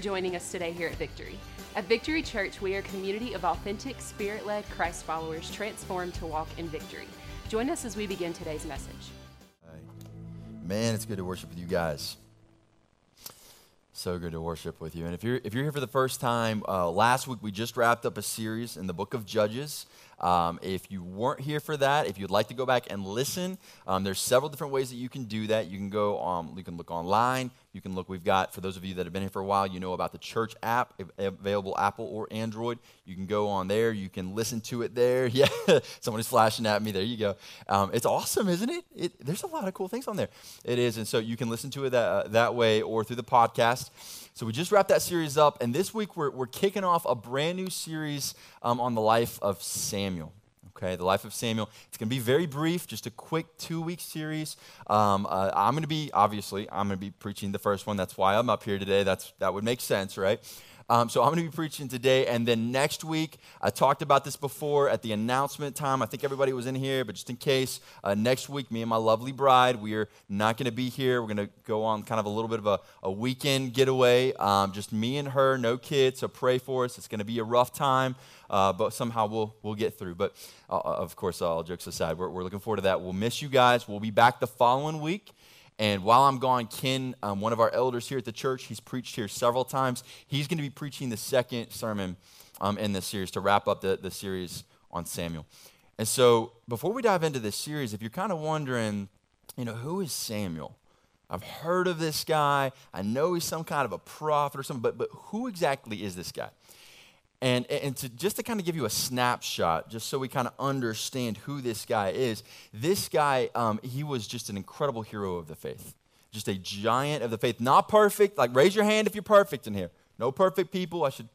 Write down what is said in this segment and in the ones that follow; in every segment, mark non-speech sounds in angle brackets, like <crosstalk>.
Joining us today here at Victory. At Victory Church, we are a community of authentic, spirit led Christ followers transformed to walk in victory. Join us as we begin today's message. Man, it's good to worship with you guys. So good to worship with you. And if you're, if you're here for the first time, uh, last week we just wrapped up a series in the book of Judges. Um, if you weren't here for that, if you'd like to go back and listen, um, there's several different ways that you can do that. You can go, um, you can look online. You can look. We've got for those of you that have been here for a while, you know about the church app available Apple or Android. You can go on there. You can listen to it there. <laughs> Yeah, somebody's flashing at me. There you go. Um, it's awesome, isn't it? it? There's a lot of cool things on there. It is, and so you can listen to it that uh, that way or through the podcast. So we just wrapped that series up, and this week we're, we're kicking off a brand new series um, on the life of Samuel. Okay, the life of Samuel. It's going to be very brief, just a quick two week series. Um, uh, I'm going to be, obviously, I'm going to be preaching the first one. That's why I'm up here today. That's, that would make sense, right? Um, so I'm going to be preaching today, and then next week, I talked about this before at the announcement time. I think everybody was in here, but just in case, uh, next week, me and my lovely bride, we are not going to be here. We're going to go on kind of a little bit of a, a weekend getaway, um, just me and her, no kids. So pray for us. It's going to be a rough time, uh, but somehow we'll we'll get through. But uh, of course, all jokes aside, we're, we're looking forward to that. We'll miss you guys. We'll be back the following week. And while I'm gone, Ken, um, one of our elders here at the church, he's preached here several times. He's going to be preaching the second sermon um, in this series to wrap up the, the series on Samuel. And so, before we dive into this series, if you're kind of wondering, you know, who is Samuel? I've heard of this guy. I know he's some kind of a prophet or something, but, but who exactly is this guy? And, and to, just to kind of give you a snapshot, just so we kind of understand who this guy is, this guy, um, he was just an incredible hero of the faith. Just a giant of the faith. Not perfect. Like, raise your hand if you're perfect in here. No perfect people. I should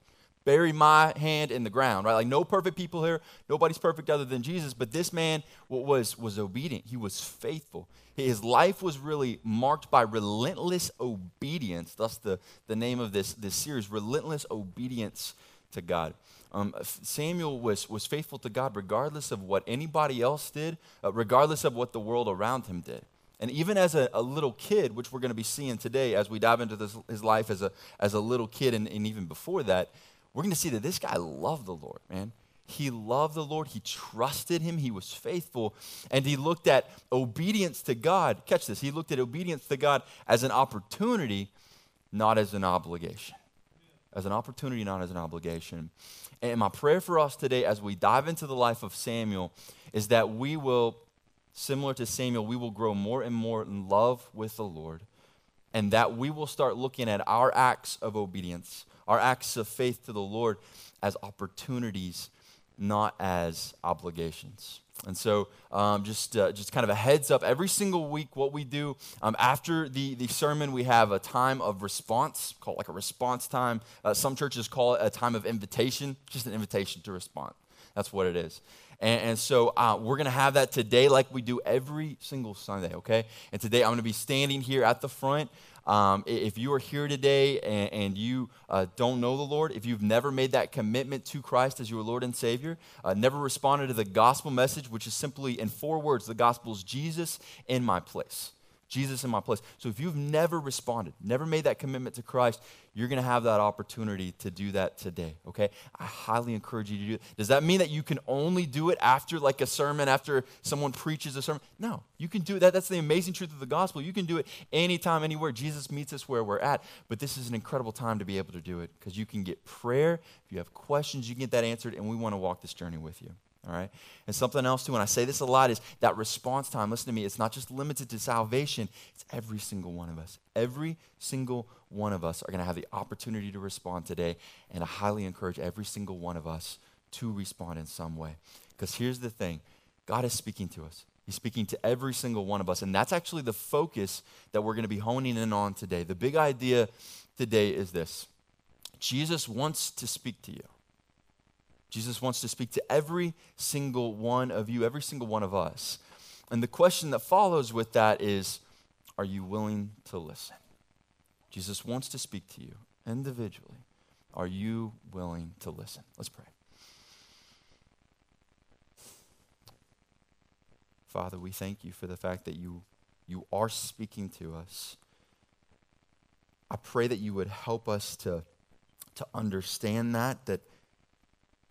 bury my hand in the ground, right? Like, no perfect people here. Nobody's perfect other than Jesus. But this man was, was obedient, he was faithful. His life was really marked by relentless obedience. That's the, the name of this, this series relentless obedience to God. Um, Samuel was, was faithful to God regardless of what anybody else did, uh, regardless of what the world around him did. And even as a, a little kid, which we're going to be seeing today as we dive into this, his life as a, as a little kid and, and even before that, we're going to see that this guy loved the Lord, man. He loved the Lord. He trusted him. He was faithful. And he looked at obedience to God. Catch this. He looked at obedience to God as an opportunity, not as an obligation as an opportunity, not as an obligation. And my prayer for us today as we dive into the life of Samuel is that we will, similar to Samuel, we will grow more and more in love with the Lord, and that we will start looking at our acts of obedience, our acts of faith to the Lord as opportunities, not as obligations. And so, um, just, uh, just kind of a heads up every single week, what we do um, after the, the sermon, we have a time of response, called like a response time. Uh, some churches call it a time of invitation, just an invitation to respond. That's what it is. And, and so, uh, we're going to have that today, like we do every single Sunday, okay? And today, I'm going to be standing here at the front. Um, if you are here today and, and you uh, don't know the Lord, if you've never made that commitment to Christ as your Lord and Savior, uh, never responded to the gospel message, which is simply in four words the gospel is Jesus in my place. Jesus in my place. So if you've never responded, never made that commitment to Christ, you're going to have that opportunity to do that today, okay? I highly encourage you to do it. Does that mean that you can only do it after like a sermon, after someone preaches a sermon? No, you can do that. That's the amazing truth of the gospel. You can do it anytime, anywhere. Jesus meets us where we're at. But this is an incredible time to be able to do it because you can get prayer. If you have questions, you can get that answered, and we want to walk this journey with you. All right? And something else, too, and I say this a lot, is that response time. Listen to me, it's not just limited to salvation, it's every single one of us. Every single one of us are going to have the opportunity to respond today, and I highly encourage every single one of us to respond in some way. Because here's the thing God is speaking to us. He's speaking to every single one of us. And that's actually the focus that we're going to be honing in on today. The big idea today is this Jesus wants to speak to you. Jesus wants to speak to every single one of you, every single one of us. And the question that follows with that is are you willing to listen? Jesus wants to speak to you individually. Are you willing to listen? Let's pray. Father, we thank you for the fact that you, you are speaking to us. I pray that you would help us to, to understand that, that,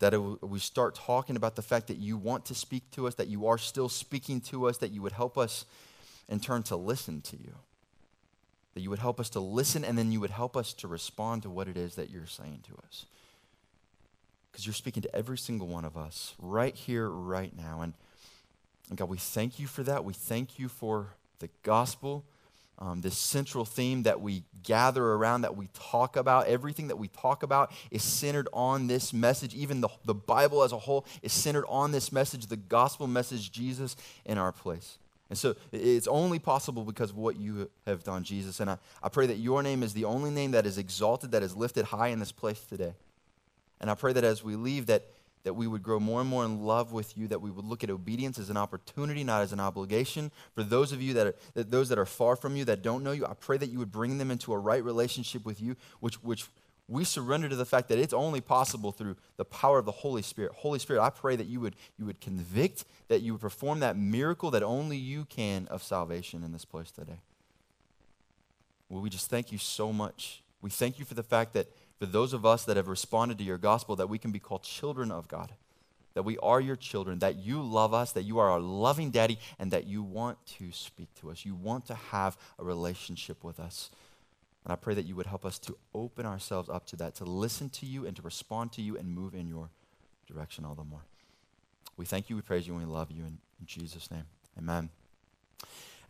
that it, we start talking about the fact that you want to speak to us, that you are still speaking to us, that you would help us in turn to listen to you. That you would help us to listen and then you would help us to respond to what it is that you're saying to us. Because you're speaking to every single one of us right here, right now. And, and God, we thank you for that. We thank you for the gospel um, this central theme that we gather around, that we talk about. Everything that we talk about is centered on this message. Even the, the Bible as a whole is centered on this message, the gospel message, Jesus in our place. And so it's only possible because of what you have done, Jesus. And I, I pray that your name is the only name that is exalted, that is lifted high in this place today. And I pray that as we leave, that that we would grow more and more in love with you, that we would look at obedience as an opportunity, not as an obligation. For those of you that are that those that are far from you, that don't know you, I pray that you would bring them into a right relationship with you, which which we surrender to the fact that it's only possible through the power of the Holy Spirit. Holy Spirit, I pray that you would you would convict, that you would perform that miracle that only you can of salvation in this place today. Well, we just thank you so much. We thank you for the fact that for those of us that have responded to your gospel, that we can be called children of God, that we are your children, that you love us, that you are our loving daddy, and that you want to speak to us. You want to have a relationship with us. And I pray that you would help us to open ourselves up to that, to listen to you and to respond to you and move in your direction all the more. We thank you, we praise you, and we love you. In, in Jesus' name, amen.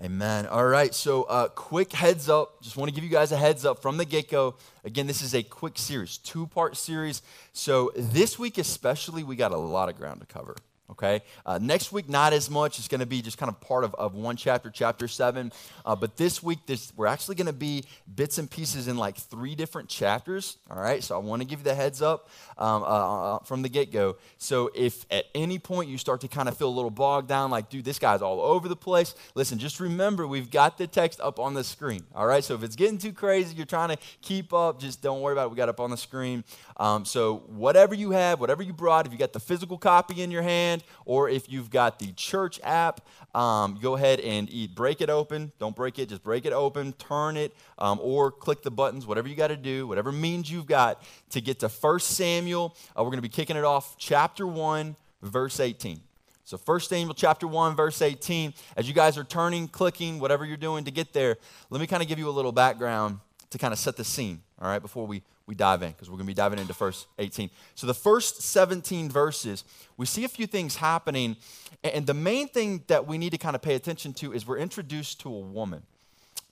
Amen. All right, so uh, quick heads up. Just want to give you guys a heads up from the get go. Again, this is a quick series, two part series. So this week, especially, we got a lot of ground to cover okay? Uh, next week, not as much. It's going to be just kind of part of, of one chapter, chapter seven. Uh, but this week, this, we're actually going to be bits and pieces in like three different chapters, all right? So I want to give you the heads up um, uh, uh from the get go. So if at any point you start to kind of feel a little bogged down, like, dude, this guy's all over the place, listen, just remember we've got the text up on the screen, all right? So if it's getting too crazy, you're trying to keep up, just don't worry about it. We got up on the screen. Um, so whatever you have, whatever you brought, if you got the physical copy in your hand, or if you've got the church app, um, go ahead and eat, break it open. Don't break it, just break it open, turn it, um, or click the buttons, whatever you got to do, whatever means you've got to get to 1 Samuel. Uh, we're going to be kicking it off, chapter 1, verse 18. So 1 Samuel chapter 1, verse 18. As you guys are turning, clicking, whatever you're doing to get there, let me kind of give you a little background to kind of set the scene, all right, before we we dive in because we're going to be diving into verse 18. So, the first 17 verses, we see a few things happening. And the main thing that we need to kind of pay attention to is we're introduced to a woman.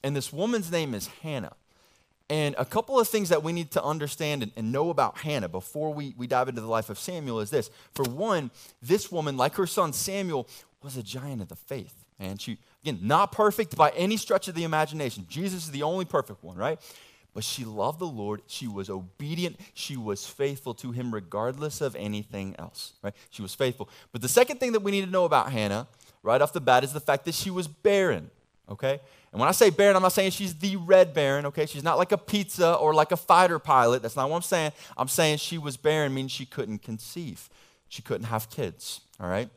And this woman's name is Hannah. And a couple of things that we need to understand and, and know about Hannah before we, we dive into the life of Samuel is this. For one, this woman, like her son Samuel, was a giant of the faith. And she, again, not perfect by any stretch of the imagination. Jesus is the only perfect one, right? But she loved the Lord. She was obedient. She was faithful to him regardless of anything else, right? She was faithful. But the second thing that we need to know about Hannah, right off the bat, is the fact that she was barren, okay? And when I say barren, I'm not saying she's the red baron, okay? She's not like a pizza or like a fighter pilot. That's not what I'm saying. I'm saying she was barren means she couldn't conceive. She couldn't have kids, all right?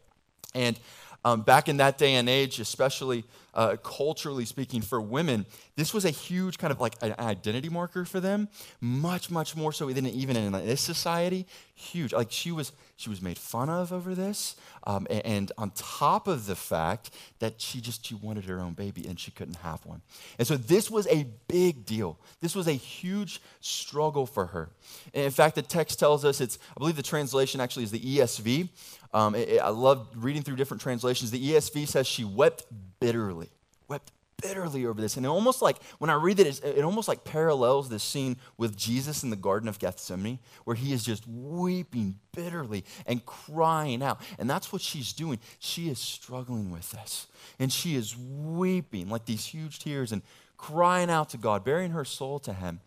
And um, back in that day and age, especially uh, culturally speaking, for women, this was a huge kind of like an identity marker for them, much, much more so than even in this society. Huge. Like she was, she was made fun of over this, um, and, and, on top of the fact that she just she wanted her own baby and she couldn't have one, and so this was a big deal. This was a huge struggle for her. And in fact, the text tells us it's. I believe the translation actually is the ESV. Um, it, it, I love reading through different translations. The ESV says she wept bitterly, wept bitterly over this. And it almost like, when I read it, it almost like parallels this scene with Jesus in the Garden of Gethsemane, where he is just weeping bitterly and crying out. And that's what she's doing. She is struggling with this. And she is weeping like these huge tears and crying out to God, bearing her soul to him,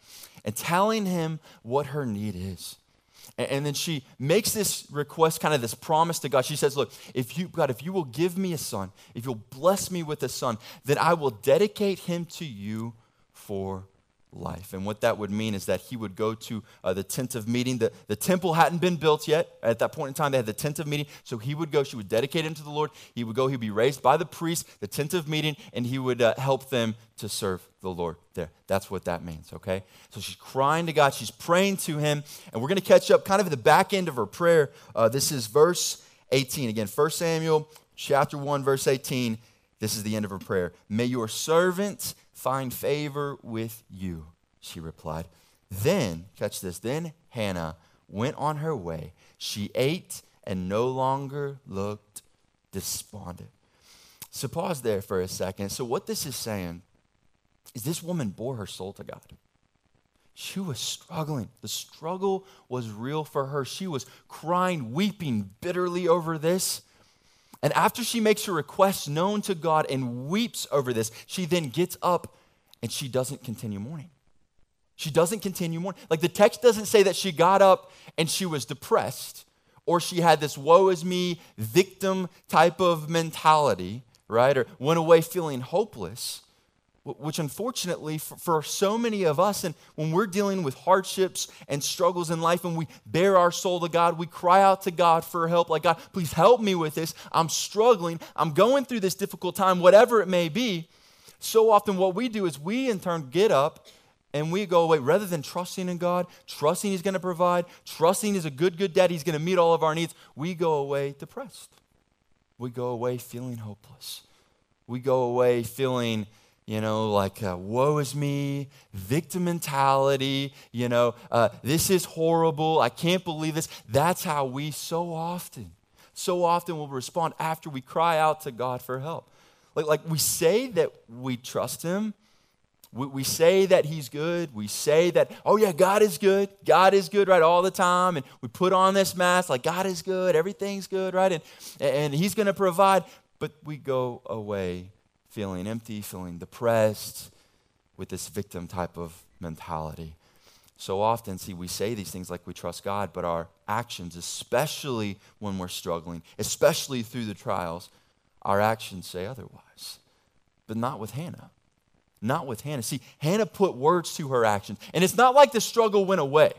and telling him what her need is. And then she makes this request, kind of this promise to God. She says, Look, if you, God, if you will give me a son, if you'll bless me with a son, then I will dedicate him to you forever. Life. And what that would mean is that he would go to uh, the tent of meeting. The, the temple hadn't been built yet. At that point in time, they had the tent of meeting. So he would go, she would dedicate him to the Lord. He would go, he'd be raised by the priest, the tent of meeting, and he would uh, help them to serve the Lord there. That's what that means, okay? So she's crying to God, she's praying to him, and we're going to catch up kind of at the back end of her prayer. Uh, this is verse 18. Again, 1 Samuel chapter 1, verse 18. This is the end of her prayer. May your servant find favor with you, she replied. Then, catch this, then Hannah went on her way. She ate and no longer looked despondent. So, pause there for a second. So, what this is saying is this woman bore her soul to God. She was struggling. The struggle was real for her. She was crying, weeping bitterly over this. And after she makes her request known to God and weeps over this, she then gets up and she doesn't continue mourning. She doesn't continue mourning. Like the text doesn't say that she got up and she was depressed or she had this woe is me victim type of mentality, right? Or went away feeling hopeless which unfortunately for, for, so many of us and when we're dealing with hardships and struggles in life and we bare our soul to god we cry out to god for help like god please help me with this. I'm struggling. I'm going through this difficult time whatever it may be. So often what we do is we in turn get up and we go away. Rather than trusting in god trusting he's going to provide trusting he's a good good dad he's going to meet all of our needs we go away depressed. We go away feeling hopeless. We go away feeling you know, like, uh, woe is me, victim mentality, you know, uh, this is horrible, I can't believe this. That's how we so often, so often will respond after we cry out to God for help. Like, like we say that we trust Him, we, we say that He's good, we say that, oh yeah, God is good, God is good, right, all the time, and we put on this mask like God is good, everything's good, right, and, and He's gonna provide, but we go away feeling empty, feeling depressed, with this victim type of mentality. So often, see, we say these things like we trust God, but our actions, especially when we're struggling, especially through the trials, our actions say otherwise. But not with Hannah. Not with Hannah. See, Hannah put words to her actions. And it's not like the struggle went away.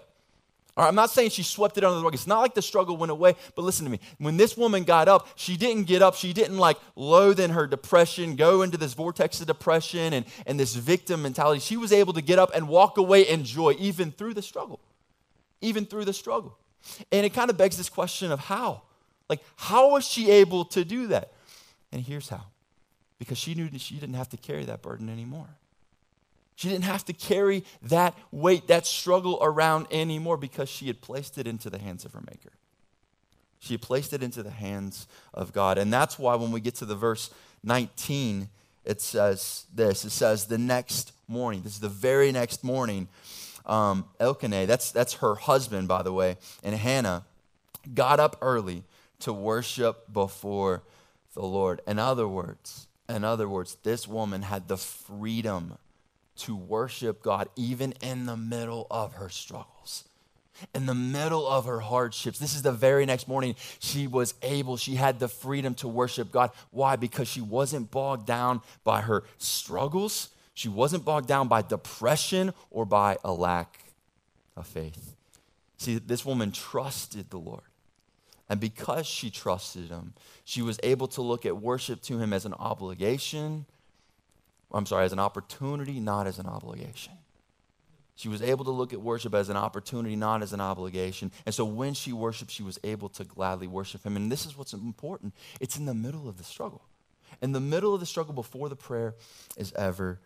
I'm not saying she swept it under the rug. It's not like the struggle went away, but listen to me. When this woman got up, she didn't get up. She didn't like loathe in her depression, go into this vortex of depression and, and this victim mentality. She was able to get up and walk away in joy, even through the struggle. Even through the struggle. And it kind of begs this question of how? Like, how was she able to do that? And here's how because she knew that she didn't have to carry that burden anymore. She didn't have to carry that weight, that struggle around anymore because she had placed it into the hands of her Maker. She had placed it into the hands of God. And that's why when we get to the verse 19, it says this it says, the next morning, this is the very next morning, um, Elkanah, that's, that's her husband, by the way, and Hannah got up early to worship before the Lord. In other words, in other words, this woman had the freedom to worship God even in the middle of her struggles. In the middle of her hardships, this is the very next morning she was able, she had the freedom to worship God. Why? Because she wasn't bogged down by her struggles, she wasn't bogged down by depression or by a lack of faith. See, this woman trusted the Lord. And because she trusted him, she was able to look at worship to him as an obligation I'm sorry, as an opportunity, not as an obligation. She was able to look at worship as an opportunity, not as an obligation. And so when she worshiped, she was able to gladly worship Him. And this is what's important it's in the middle of the struggle. In the middle of the struggle before the prayer is ever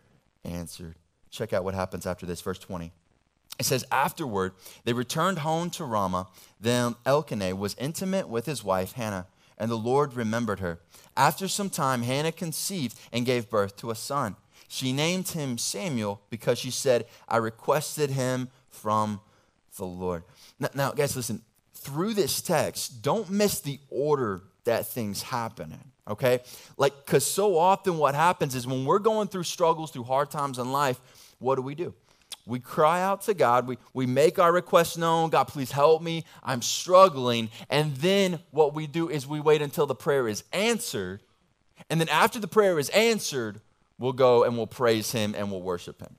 answered. Check out what happens after this, verse 20. It says, Afterward, they returned home to Ramah. Then Elkanah was intimate with his wife, Hannah and the Lord remembered her. After some time, Hannah conceived and gave birth to a son. She named him Samuel because she said, I requested him from the Lord. Now, now guys, listen, through this text, don't miss the order that things happen in, okay? Like, because so often what happens is when we're going through struggles, through hard times in life, what do we do? We cry out to God. We, we make our request known. God, please help me. I'm struggling. And then what we do is we wait until the prayer is answered. And then after the prayer is answered, we'll go and we'll praise Him and we'll worship Him.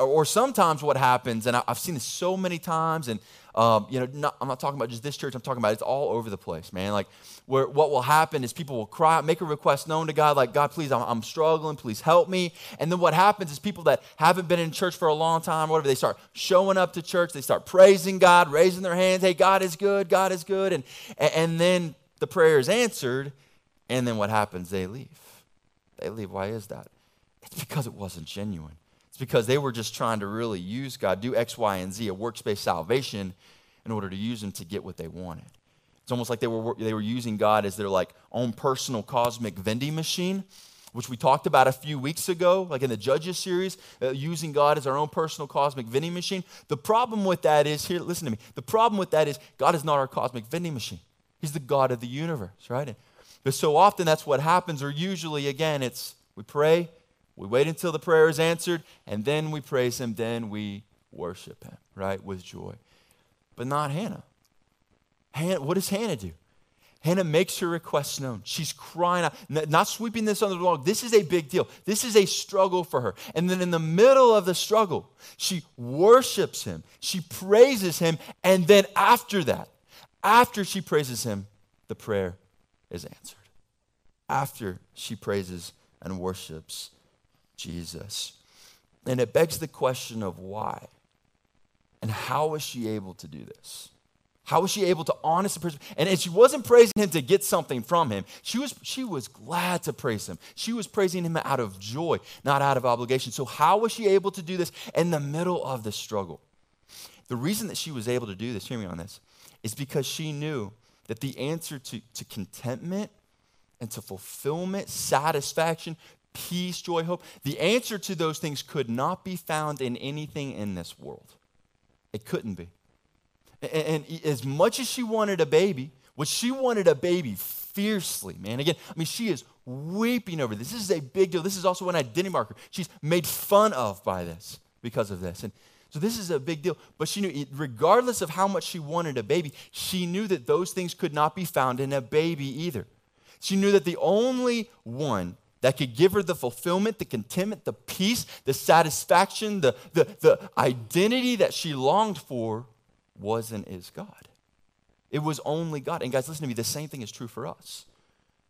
Or sometimes what happens, and I've seen this so many times, and um, you know, not, I'm not talking about just this church. I'm talking about it's all over the place, man. Like, where what will happen is people will cry, make a request known to God, like, God, please, I'm, I'm struggling, please help me. And then what happens is people that haven't been in church for a long time, whatever, they start showing up to church, they start praising God, raising their hands, hey, God is good, God is good, and and then the prayer is answered, and then what happens? They leave. They leave. Why is that? It's because it wasn't genuine. It's because they were just trying to really use God, do X, Y, and Z, a works-based salvation, in order to use Him to get what they wanted. It's almost like they were, they were using God as their like own personal cosmic vending machine, which we talked about a few weeks ago, like in the Judges series, uh, using God as our own personal cosmic vending machine. The problem with that is, here, listen to me, the problem with that is God is not our cosmic vending machine. He's the God of the universe, right? But so often that's what happens, or usually, again, it's we pray, we wait until the prayer is answered, and then we praise Him, then we worship Him, right, with joy. But not Hannah. Hannah what does Hannah do? Hannah makes her request known. She's crying out, not sweeping this under the rug. This is a big deal. This is a struggle for her. And then in the middle of the struggle, she worships him, she praises him, and then after that, after she praises him, the prayer is answered. After she praises and worships Jesus. And it begs the question of why. And how was she able to do this? How was she able to honestly praise him? And she wasn't praising him to get something from him. She was, she was glad to praise him. She was praising him out of joy, not out of obligation. So, how was she able to do this in the middle of the struggle? The reason that she was able to do this, hear me on this, is because she knew that the answer to, to contentment and to fulfillment, satisfaction, peace, joy, hope. The answer to those things could not be found in anything in this world. It couldn't be. And, and as much as she wanted a baby, what she wanted a baby fiercely, man. Again, I mean, she is weeping over this. This is a big deal. This is also an identity marker. She's made fun of by this because of this. And so this is a big deal. But she knew, regardless of how much she wanted a baby, she knew that those things could not be found in a baby either. She knew that the only one that could give her the fulfillment, the contentment, the peace, the satisfaction, the, the, the identity that she longed for was and is God. It was only God. And guys, listen to me, the same thing is true for us.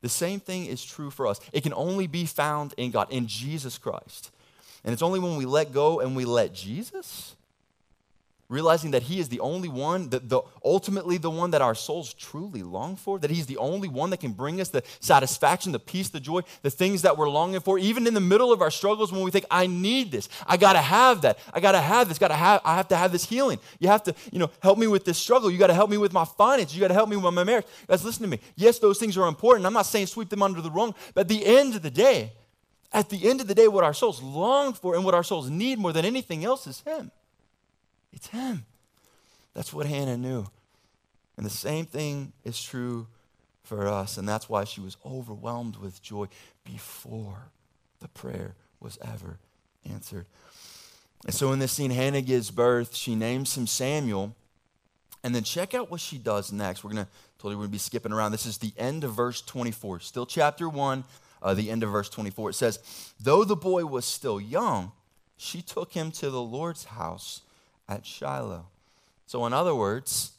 The same thing is true for us. It can only be found in God, in Jesus Christ. And it's only when we let go and we let Jesus realizing that he is the only one that the ultimately the one that our souls truly long for that he's the only one that can bring us the satisfaction the peace the joy the things that we're longing for even in the middle of our struggles when we think i need this. I gotta have that. I gotta have this. Gotta have i have to have this healing. You have to you know help me with this struggle. You gotta help me with my finances you gotta help me with my marriage. Guys listen to me. Yes those things are important. I'm not saying sweep them under the rug but at the end of the day at the end of the day what our souls long for and what our souls need more than anything else is him it's him. That's what Hannah knew. And the same thing is true for us. And that's why she was overwhelmed with joy before the prayer was ever answered. And so in this scene, Hannah gives birth. She names him Samuel. And then check out what she does next. We're going to, totally we're going to be skipping around. This is the end of verse 24. Still chapter 1, uh, the end of verse 24. It says, Though the boy was still young, she took him to the Lord's house at Shiloh. So, in other words,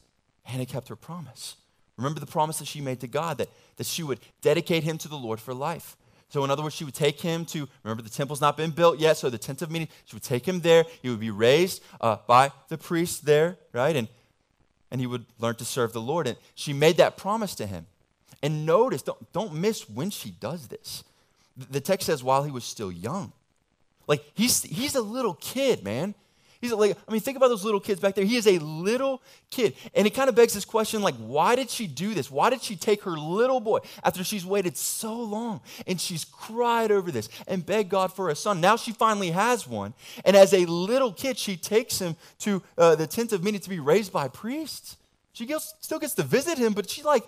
Hannah kept her promise. Remember the promise that she made to God that, that she would dedicate him to the Lord for life. So, in other words, she would take him to, remember, the temple's not been built yet, so the tent of meeting, she would take him there. He would be raised uh, by the priest there, right? And, and he would learn to serve the Lord. And she made that promise to him. And notice, don't, don't miss when she does this. The text says, while he was still young. Like, he's, he's a little kid, man. He's like, I mean, think about those little kids back there. He is a little kid. And it kind of begs this question like, why did she do this? Why did she take her little boy after she's waited so long and she's cried over this and begged God for a son? Now she finally has one. And as a little kid, she takes him to uh, the tent of meeting to be raised by priests. She gets, still gets to visit him, but she like,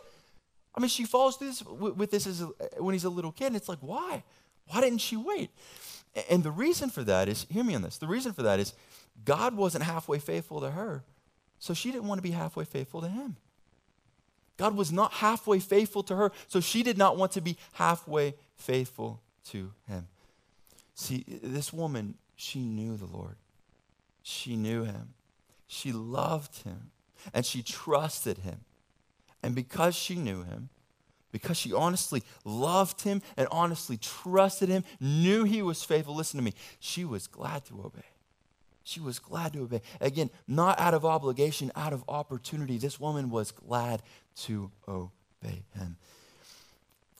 I mean, she falls through this with this as a, when he's a little kid. And it's like, why? Why didn't she wait? And the reason for that is, hear me on this. The reason for that is God wasn't halfway faithful to her, so she didn't want to be halfway faithful to him. God was not halfway faithful to her, so she did not want to be halfway faithful to him. See, this woman, she knew the Lord. she knew him. She loved him and she trusted him. And because she knew him, because she honestly loved him and honestly trusted him, knew he was faithful, listen to me, she was glad to obey. She was glad to obey. Again, not out of obligation, out of opportunity. This woman was glad to obey him.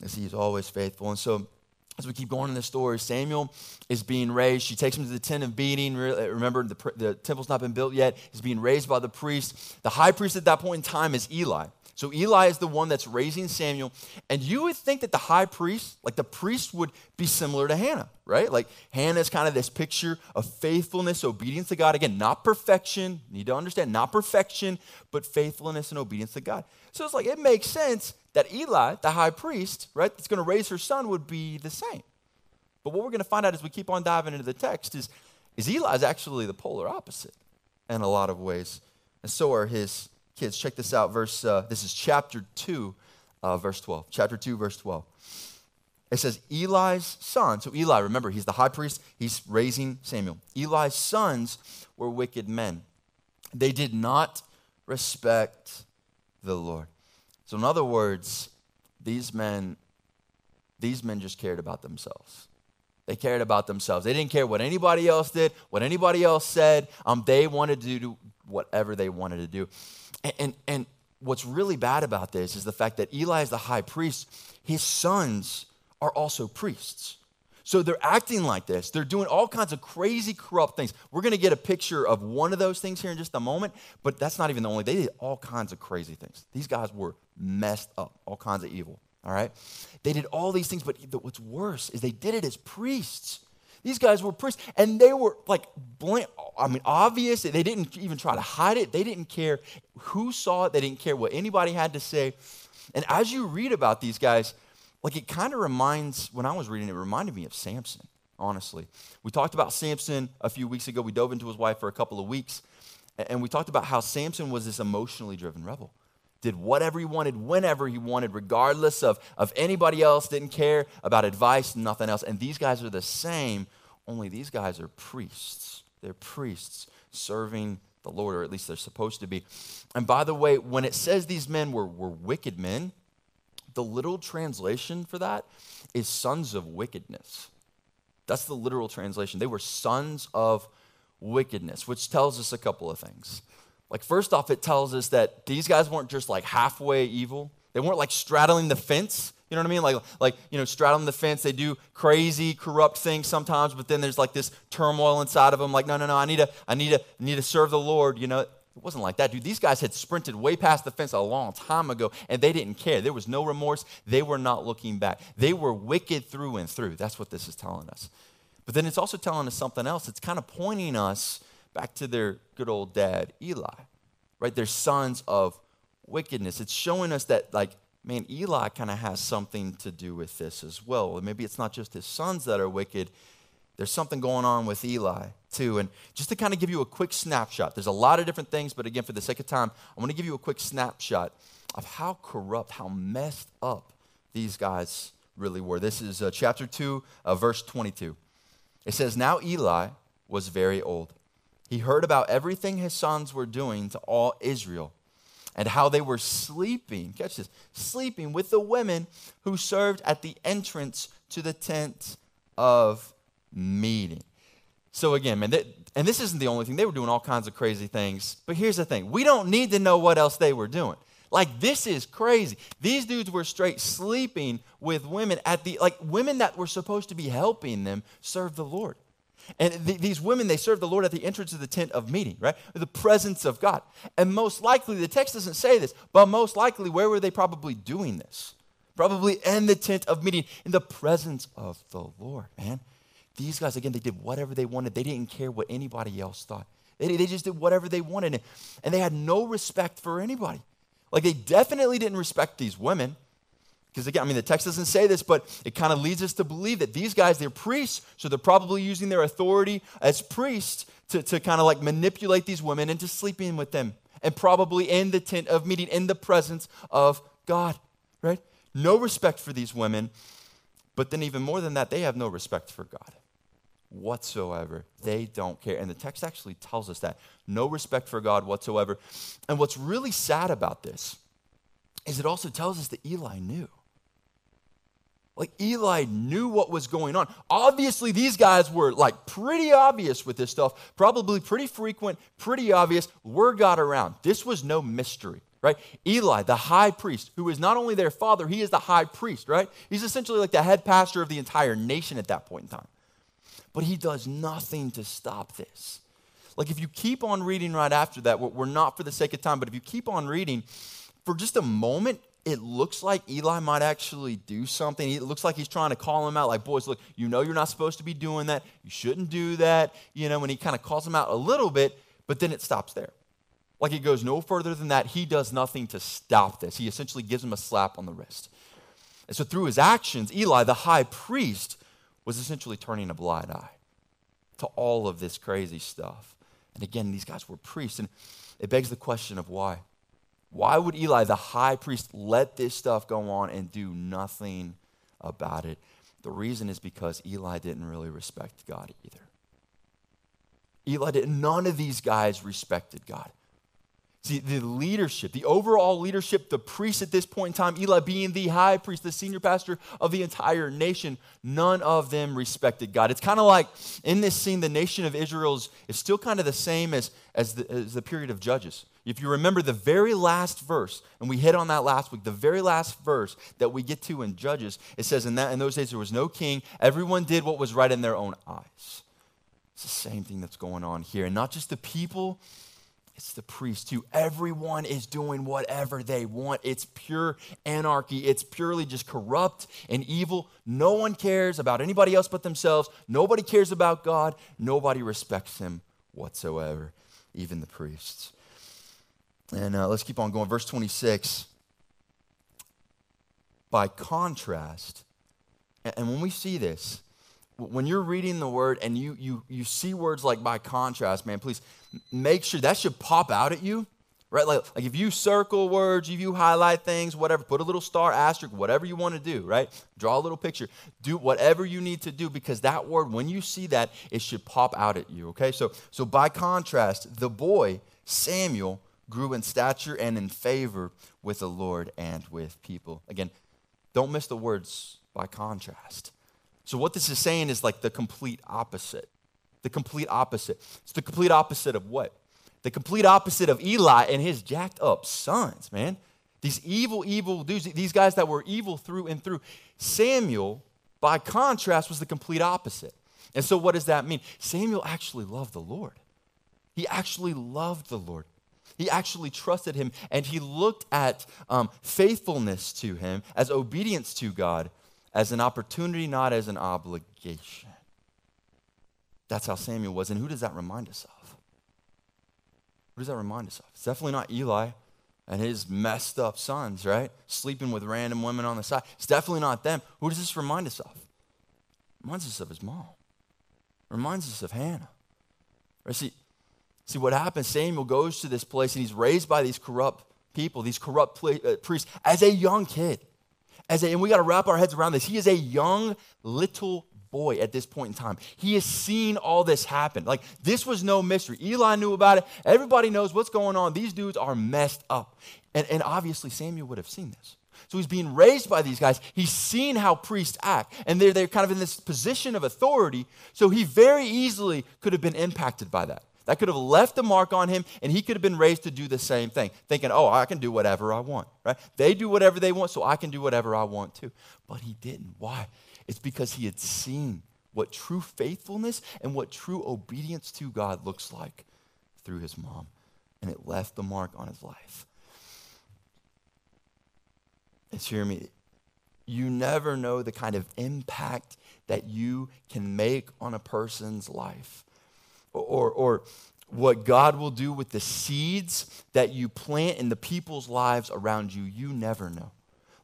As he is always faithful. And so as we keep going in the story, Samuel is being raised. She takes him to the tent of meeting. Remember, the, the temple's not been built yet. He's being raised by the priest. The high priest at that point in time is Eli. So Eli is the one that's raising Samuel. And you would think that the high priest, like the priest, would be similar to Hannah, right? Like Hannah is kind of this picture of faithfulness, obedience to God. Again, not perfection. You need to understand, not perfection, but faithfulness and obedience to God. So it's like it makes sense that Eli, the high priest, right, that's going to raise her son, would be the same. But what we're going to find out as we keep on diving into the text is, is Eli is actually the polar opposite in a lot of ways. And so are his kids. Check this out. Verse, uh, this is chapter 2, uh, verse 12. Chapter 2, verse 12. It says, Eli's son, so Eli, remember, he's the high priest, he's raising Samuel. Eli's sons were wicked men. They did not respect the Lord. So, in other words, these men, these men just cared about themselves. They cared about themselves. They didn't care what anybody else did, what anybody else said. Um, they wanted to do whatever they wanted to do. And, and, and what's really bad about this is the fact that Eli is the high priest. His sons are also priests. So they're acting like this. They're doing all kinds of crazy, corrupt things. We're going to get a picture of one of those things here in just a moment, but that's not even the only. They did all kinds of crazy things. These guys were messed up, all kinds of evil. All right? They did all these things, but what's worse is they did it as priests. These guys were priests, and they were like, I mean, obvious. They didn't even try to hide it. They didn't care who saw it. They didn't care what anybody had to say. And as you read about these guys, like it kind of reminds, when I was reading it, it reminded me of Samson, honestly. We talked about Samson a few weeks ago. We dove into his wife for a couple of weeks, and we talked about how Samson was this emotionally driven rebel did whatever he wanted, whenever he wanted, regardless of, of anybody else, didn't care about advice, nothing else. And these guys are the same, only these guys are priests. They're priests serving the Lord, or at least they're supposed to be. And by the way, when it says these men were, were wicked men, the literal translation for that is sons of wickedness. That's the literal translation. They were sons of wickedness, which tells us a couple of things. Like, first off, it tells us that these guys weren't just like halfway evil. They weren't like straddling the fence. You know what I mean? Like, like you know, straddling the fence. They do crazy, corrupt things sometimes, but then there's like this turmoil inside of them. Like, no, no, no. I need to, I need to, I need to serve the Lord. You know, it wasn't like that, dude. These guys had sprinted way past the fence a long time ago, and they didn't care. There was no remorse. They were not looking back. They were wicked through and through. That's what this is telling us. But then it's also telling us something else. It's kind of pointing us back to their good old dad, Eli, right? They're sons of wickedness. It's showing us that, like, man, Eli kind of has something to do with this as well. And maybe it's not just his sons that are wicked, there's something going on with Eli too. And just to kind of give you a quick snapshot, there's a lot of different things, but again, for the sake of time, I want to give you a quick snapshot of how corrupt, how messed up these guys really were. This is uh, chapter 2, uh, verse 22. It says, Now Eli was very old he heard about everything his sons were doing to all Israel and how they were sleeping, catch this, sleeping with the women who served at the entrance to the tent of meeting. So, again, man, they, and this isn't the only thing. They were doing all kinds of crazy things. But here's the thing we don't need to know what else they were doing. Like, this is crazy. These dudes were straight sleeping with women at the, like, women that were supposed to be helping them serve the Lord. And th- these women, they serve the Lord at the entrance of the tent of meeting, right? The presence of God. And most likely, the text doesn't say this, but most likely, where were they probably doing this? Probably in the tent of meeting, in the presence of the Lord, man. These guys, again, they did whatever they wanted. They didn't care what anybody else thought. They, they just did whatever they wanted. And they had no respect for anybody. Like, they definitely didn't respect these women. Because again, I mean, the text doesn't say this, but it kind of leads us to believe that these guys, they're priests, so they're probably using their authority as priests to, to kind of like manipulate these women into sleeping with them. And probably in the tent of meeting, in the presence of God, right? No respect for these women. But then, even more than that, they have no respect for God. whatsoever. They don't care. And the text actually tells us that. No respect for God whatsoever. And what's really sad about this is it also tells us that Eli knew. Like Eli knew what was going on. Obviously, these guys were like pretty obvious with this stuff, probably pretty frequent, pretty obvious. Word got around. This was no mystery, right? Eli, the high priest, who is not only their father, he is the high priest, right? He's essentially like the head pastor of the entire nation at that point in time. But he does nothing to stop this. Like if you keep on reading right after that, we're not for the sake of time, but if you keep on reading, for just a moment, it looks like Eli might actually do something. It looks like he's trying to call him out, like, boys, look, you know you're not supposed to be doing that. You shouldn't do that. You know, when he kind of calls him out a little bit, but then it stops there. Like it goes no further than that. He does nothing to stop this. He essentially gives him a slap on the wrist. And so through his actions, Eli, the high priest, was essentially turning a blind eye to all of this crazy stuff. And again, these guys were priests. And it begs the question of why. Why would Eli, the high priest, let this stuff go on and do nothing about it? The reason is because Eli didn't really respect God either. Eli didn't, none of these guys respected God. See, the leadership, the overall leadership, the priest at this point in time, Eli being the high priest, the senior pastor of the entire nation, none of them respected God. It's kind of like in this scene, the nation of Israel is, is still kind of the same as, as, the, as the period of Judges. If you remember the very last verse, and we hit on that last week, the very last verse that we get to in Judges, it says, In, that, in those days there was no king, everyone did what was right in their own eyes. It's the same thing that's going on here. And not just the people, it's the priests too. Everyone is doing whatever they want. It's pure anarchy. It's purely just corrupt and evil. No one cares about anybody else but themselves. Nobody cares about God. Nobody respects him whatsoever, even the priests. And uh, let's keep on going. Verse 26. By contrast, and when we see this, when you're reading the word and you, you, you see words like by contrast, man, please make sure that should pop out at you, right? Like, like if you circle words, if you highlight things, whatever, put a little star, asterisk, whatever you want to do, right? Draw a little picture. Do whatever you need to do because that word, when you see that, it should pop out at you, okay? So, so by contrast, the boy, Samuel, grew in stature and in favor with the Lord and with people. Again, don't miss the words by contrast. So, what this is saying is like the complete opposite. The complete opposite. It's the complete opposite of what? The complete opposite of Eli and his jacked up sons, man. These evil, evil dudes, these guys that were evil through and through. Samuel, by contrast, was the complete opposite. And so, what does that mean? Samuel actually loved the Lord. He actually loved the Lord. He actually trusted him and he looked at um, faithfulness to him as obedience to God as an opportunity, not as an obligation. That's how Samuel was. And who does that remind us of? Who does that remind us of? It's definitely not Eli and his messed up sons, right? Sleeping with random women on the side. It's definitely not them. Who does this remind us of? It reminds us of his mom. It reminds us of Hannah. Right? See, see what happens? Samuel goes to this place and he's raised by these corrupt people, these corrupt uh, priests, as a young kid as a, and we got to wrap our heads around this. He is a young little boy at this point in time. He has seen all this happen. Like, this was no mystery. Eli knew about it. Everybody knows what's going on. These dudes are messed up. And, and obviously, Samuel would have seen this. So he's being raised by these guys. He's seen how priests act, and they're, they're kind of in this position of authority. So he very easily could have been impacted by that. That could have left a mark on him, and he could have been raised to do the same thing, thinking, oh, I can do whatever I want, right? They do whatever they want, so I can do whatever I want too. But he didn't. Why? It's because he had seen what true faithfulness and what true obedience to God looks like through his mom, and it left the mark on his life. It's hear me. You never know the kind of impact that you can make on a person's life or, or what God will do with the seeds that you plant in the people's lives around you, you never know.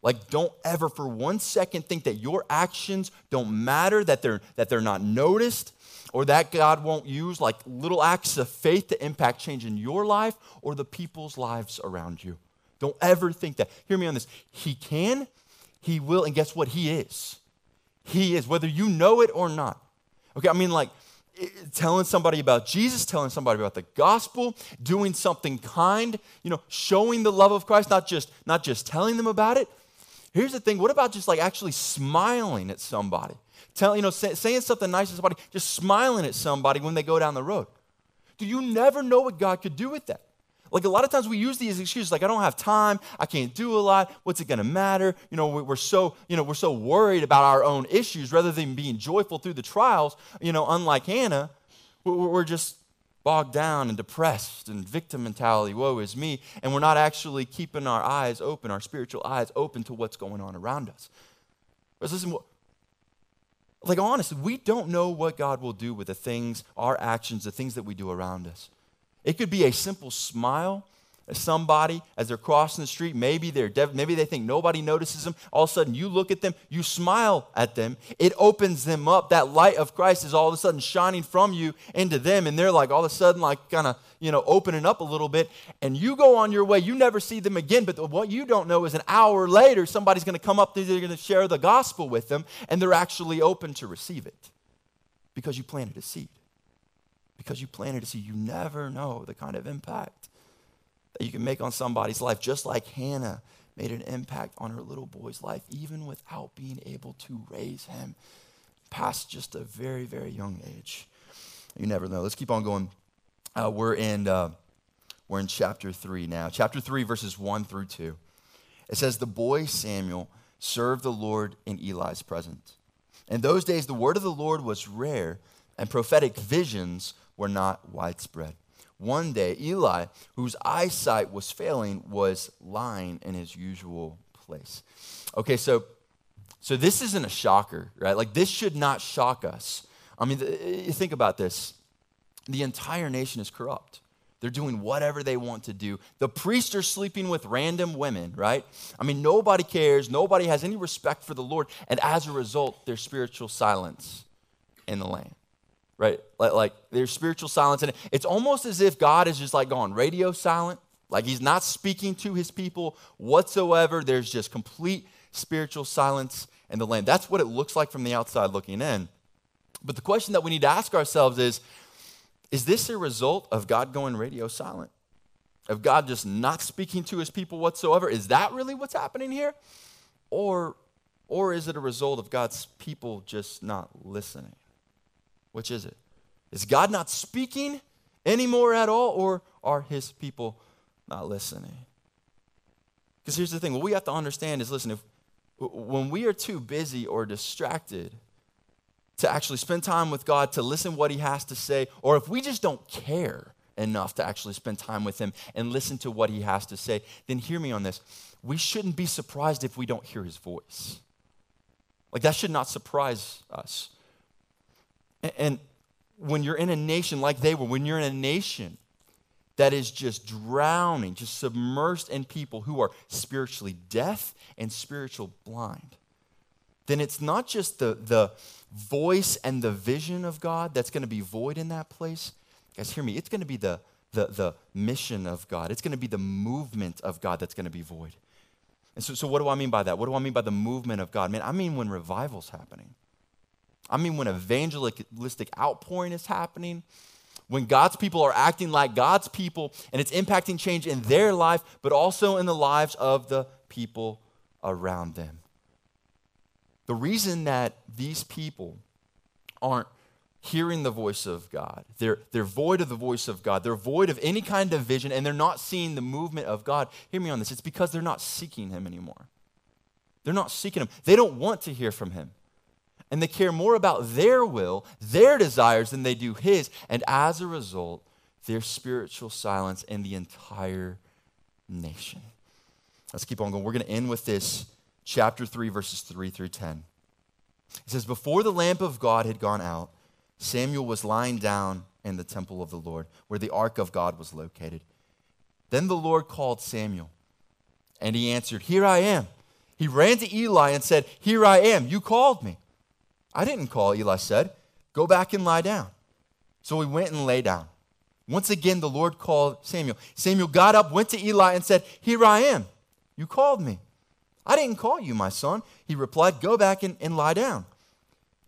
Like, don't ever for one second think that your actions don't matter, that they're, that they're not noticed, or that God won't use like little acts of faith to impact change in your life or the people's lives around you. Don't ever think that. Hear me on this. He can, He will, and guess what? He is. He is, whether you know it or not. Okay, I mean, like, telling somebody about Jesus, telling somebody about the gospel, doing something kind, you know, showing the love of Christ, not just not just telling them about it. Here's the thing, what about just like actually smiling at somebody? Tell, you know, say, saying something nice to somebody, just smiling at somebody when they go down the road. Do you never know what God could do with that? Like a lot of times we use these excuses like I don't have time, I can't do a lot, what's it to matter? You know, we're so, you know, we're so worried about our own issues rather than being joyful through the trials, you know, unlike Hannah, we're just bogged down and depressed and victim mentality, woe is me, and we're not actually keeping our eyes open, our spiritual eyes open to what's going on around us. Listen, like honestly, we don't know what God will do with the things, our actions, the things that we do around us. It could be a simple smile at somebody as they're crossing the street. Maybe they're maybe they think nobody notices them. All of a sudden, you look at them, you smile at them. It opens them up. That light of Christ is all of a sudden shining from you into them, and they're like all of a sudden like kind of you know opening up a little bit. And you go on your way. You never see them again. But what you don't know is an hour later, somebody's going to come up. They're going to share the gospel with them, and they're actually open to receive it because you planted a seed because you planted a seed. You never know the kind of impact that you can make on somebody's life, just like Hannah made an impact on her little boy's life, even without being able to raise him past just a very, very young age. You never know. Let's keep on going. Uh, we're in uh, we're in chapter three now. Chapter three, verses one through two. It says, "The boy Samuel served the Lord in Eli's presence. In those days, the word of the Lord was rare, and prophetic visions were not widespread. One day, Eli, whose eyesight was failing, was lying in his usual place. Okay, so so this isn't a shocker, right? Like this should not shock us. I mean, you think about this. The entire nation is corrupt. They're doing whatever they want to do. The priests are sleeping with random women, right? I mean, nobody cares. Nobody has any respect for the Lord. And as a result, there's spiritual silence in the land right? Like, like there's spiritual silence. And it's almost as if God is just like gone radio silent, like he's not speaking to his people whatsoever. There's just complete spiritual silence in the land. That's what it looks like from the outside looking in. But the question that we need to ask ourselves is is this a result of God going radio silent? Of God just not speaking to his people whatsoever? Is that really what's happening here? Or, or is it a result of God's people just not listening? Which is it? Is God not speaking anymore at all, or are his people not listening? Because here's the thing what we have to understand is listen, if when we are too busy or distracted to actually spend time with God, to listen what he has to say, or if we just don't care enough to actually spend time with him and listen to what he has to say, then hear me on this. We shouldn't be surprised if we don't hear his voice. Like that should not surprise us. And when you're in a nation like they were, when you're in a nation that is just drowning, just submersed in people who are spiritually deaf and spiritual blind, then it's not just the, the voice and the vision of God that's going to be void in that place. Guys, hear me. It's going to be the, the, the mission of God, it's going to be the movement of God that's going to be void. And so, so, what do I mean by that? What do I mean by the movement of God? Man, I mean when revival's happening. I mean, when evangelistic outpouring is happening, when God's people are acting like God's people and it's impacting change in their life, but also in the lives of the people around them. The reason that these people aren't hearing the voice of God, they're, they're void of the voice of God, they're void of any kind of vision, and they're not seeing the movement of God. Hear me on this. It's because they're not seeking Him anymore. They're not seeking Him, they don't want to hear from Him and they care more about their will, their desires, than they do His. And as a result, there's spiritual silence in the entire nation. Let's keep on going. We're going to end with this, chapter 3, verses 3 through 10. It says, Before the lamp of God had gone out, Samuel was lying down in the temple of the Lord, where the ark of God was located. Then the Lord called Samuel, and he answered, Here I am. He ran to Eli and said, Here I am. You called me. I didn't call, Eli said. Go back and lie down. So he went and lay down. Once again, the Lord called Samuel. Samuel got up, went to Eli, and said, Here I am. You called me. I didn't call you, my son. He replied, Go back and, and lie down.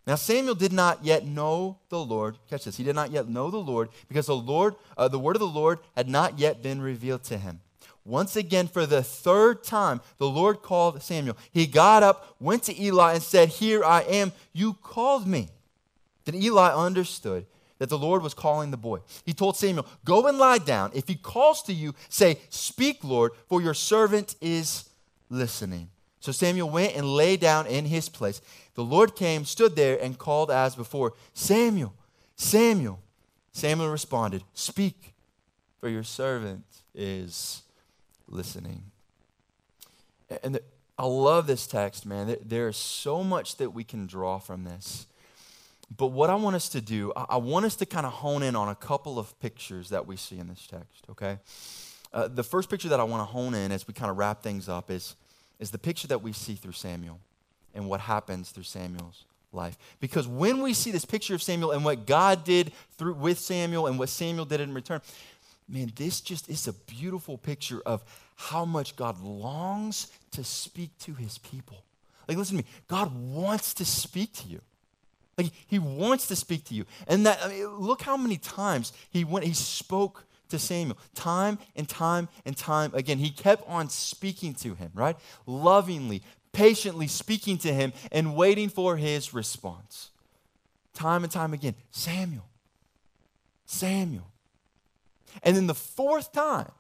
Now, Samuel did not yet know the Lord. Catch this. He did not yet know the Lord because the Lord, uh, the word of the Lord had not yet been revealed to him. Once again, for the third time, the Lord called Samuel. He got up, went to Eli, and said, Here I am. You called me. Then Eli understood that the Lord was calling the boy. He told Samuel, Go and lie down. If he calls to you, say, Speak, Lord, for your servant is listening. So Samuel went and lay down in his place. The Lord came, stood there, and called as before, Samuel, Samuel. Samuel responded, Speak, for your servant is listening. And the, I love this text, man. There is so much that we can draw from this. But what I want us to do, I want us to kind of hone in on a couple of pictures that we see in this text, okay? Uh, the first picture that I want to hone in as we kind of wrap things up is, is the picture that we see through Samuel and what happens through Samuel's life. Because when we see this picture of Samuel and what God did through, with Samuel and what Samuel did in return, man, this just is a beautiful picture of how much God longs to speak to his people. Like, listen to me, God wants to speak to you. Like, he wants to speak to you. And that, I mean, look how many times he went, he spoke to Samuel. Time and time and time again. He kept on speaking to him, right? Lovingly, patiently speaking to him and waiting for his response. Time and time again. Samuel. Samuel. And then the fourth time,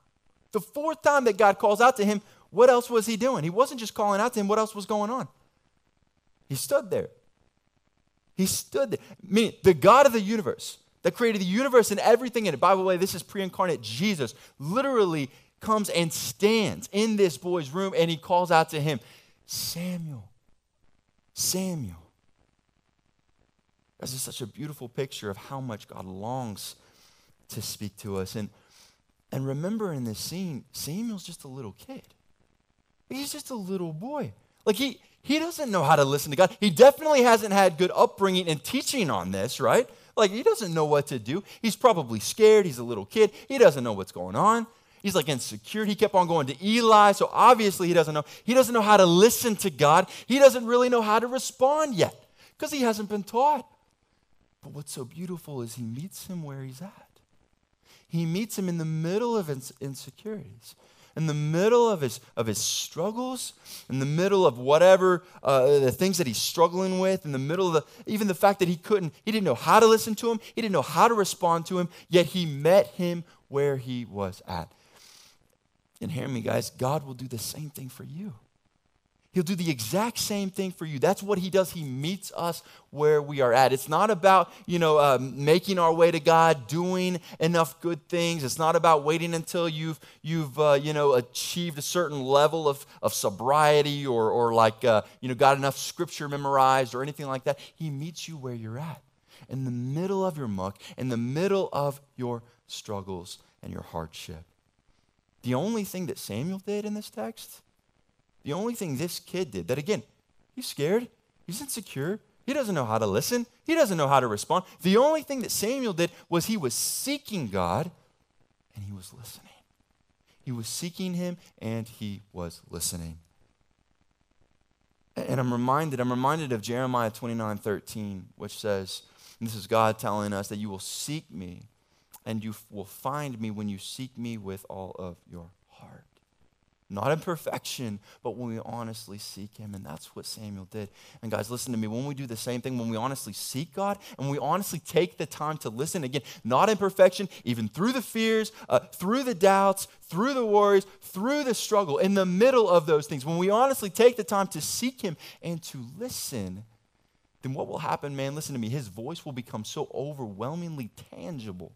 the fourth time that God calls out to him, what else was he doing? He wasn't just calling out to him, what else was going on? He stood there. He stood there. Meaning, the God of the universe that created the universe and everything in it. By the way, this is pre incarnate Jesus, literally comes and stands in this boy's room and he calls out to him, Samuel, Samuel. This is such a beautiful picture of how much God longs to speak to us. And, and remember in this scene, Samuel's just a little kid. He's just a little boy. Like he, he doesn't know how to listen to God. He definitely hasn't had good upbringing and teaching on this, right? Like he doesn't know what to do. He's probably scared. He's a little kid. He doesn't know what's going on. He's like insecure. He kept on going to Eli, so obviously he doesn't know. He doesn't know how to listen to God. He doesn't really know how to respond yet because he hasn't been taught. But what's so beautiful is he meets him where he's at. He meets him in the middle of his insecurities, in the middle of his, of his struggles, in the middle of whatever uh, the things that he's struggling with, in the middle of the, even the fact that he couldn't, he didn't know how to listen to him, he didn't know how to respond to him, yet he met him where he was at. And hear me, guys, God will do the same thing for you. He'll do the exact same thing for you. That's what he does. He meets us where we are at. It's not about, you know, uh, making our way to God, doing enough good things. It's not about waiting until you've, you've uh, you know, achieved a certain level of, of sobriety or, or like, uh, you know, got enough scripture memorized or anything like that. He meets you where you're at, in the middle of your muck, in the middle of your struggles and your hardship. The only thing that Samuel did in this text the only thing this kid did, that again, he's scared, he's insecure, he doesn't know how to listen, he doesn't know how to respond. The only thing that Samuel did was he was seeking God and he was listening. He was seeking him and he was listening. And I'm reminded, I'm reminded of Jeremiah 29 13, which says, this is God telling us that you will seek me and you will find me when you seek me with all of your heart. Not in perfection, but when we honestly seek Him. And that's what Samuel did. And guys, listen to me. When we do the same thing, when we honestly seek God and we honestly take the time to listen, again, not in perfection, even through the fears, uh, through the doubts, through the worries, through the struggle, in the middle of those things, when we honestly take the time to seek Him and to listen, then what will happen, man? Listen to me. His voice will become so overwhelmingly tangible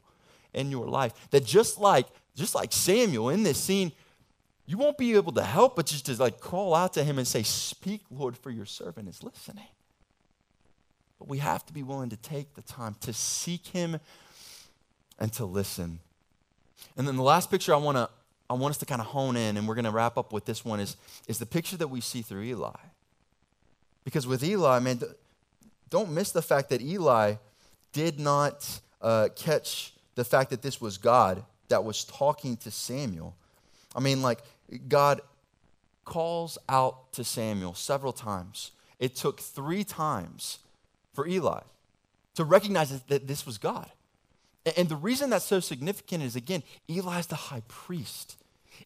in your life that just like just like Samuel in this scene, you won't be able to help but just to like call out to him and say, Speak, Lord, for your servant is listening. But we have to be willing to take the time to seek him and to listen. And then the last picture I want to I want us to kind of hone in, and we're going to wrap up with this one, is, is the picture that we see through Eli. Because with Eli, man, don't miss the fact that Eli did not uh, catch the fact that this was God that was talking to Samuel. I mean, like, God calls out to Samuel several times. It took three times for Eli to recognize that this was God. And the reason that's so significant is again, Eli is the high priest.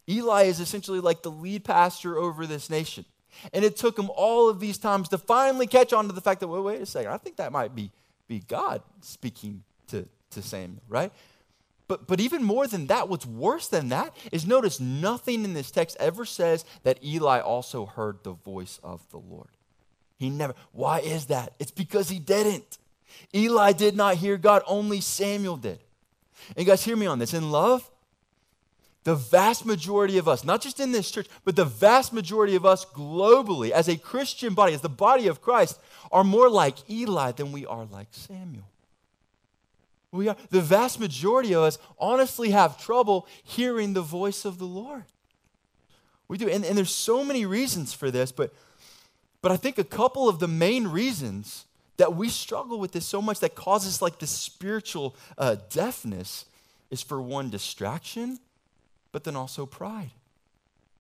Eli is essentially like the lead pastor over this nation. And it took him all of these times to finally catch on to the fact that, well, wait a second, I think that might be, be God speaking to, to Samuel, right? But, but even more than that, what's worse than that is notice nothing in this text ever says that Eli also heard the voice of the Lord. He never. Why is that? It's because he didn't. Eli did not hear God, only Samuel did. And guys, hear me on this. In love, the vast majority of us, not just in this church, but the vast majority of us globally, as a Christian body, as the body of Christ, are more like Eli than we are like Samuel. We are, the vast majority of us honestly have trouble hearing the voice of the Lord. We do. And, and there's so many reasons for this, but, but I think a couple of the main reasons that we struggle with this so much that causes like this spiritual uh, deafness is for one, distraction, but then also pride.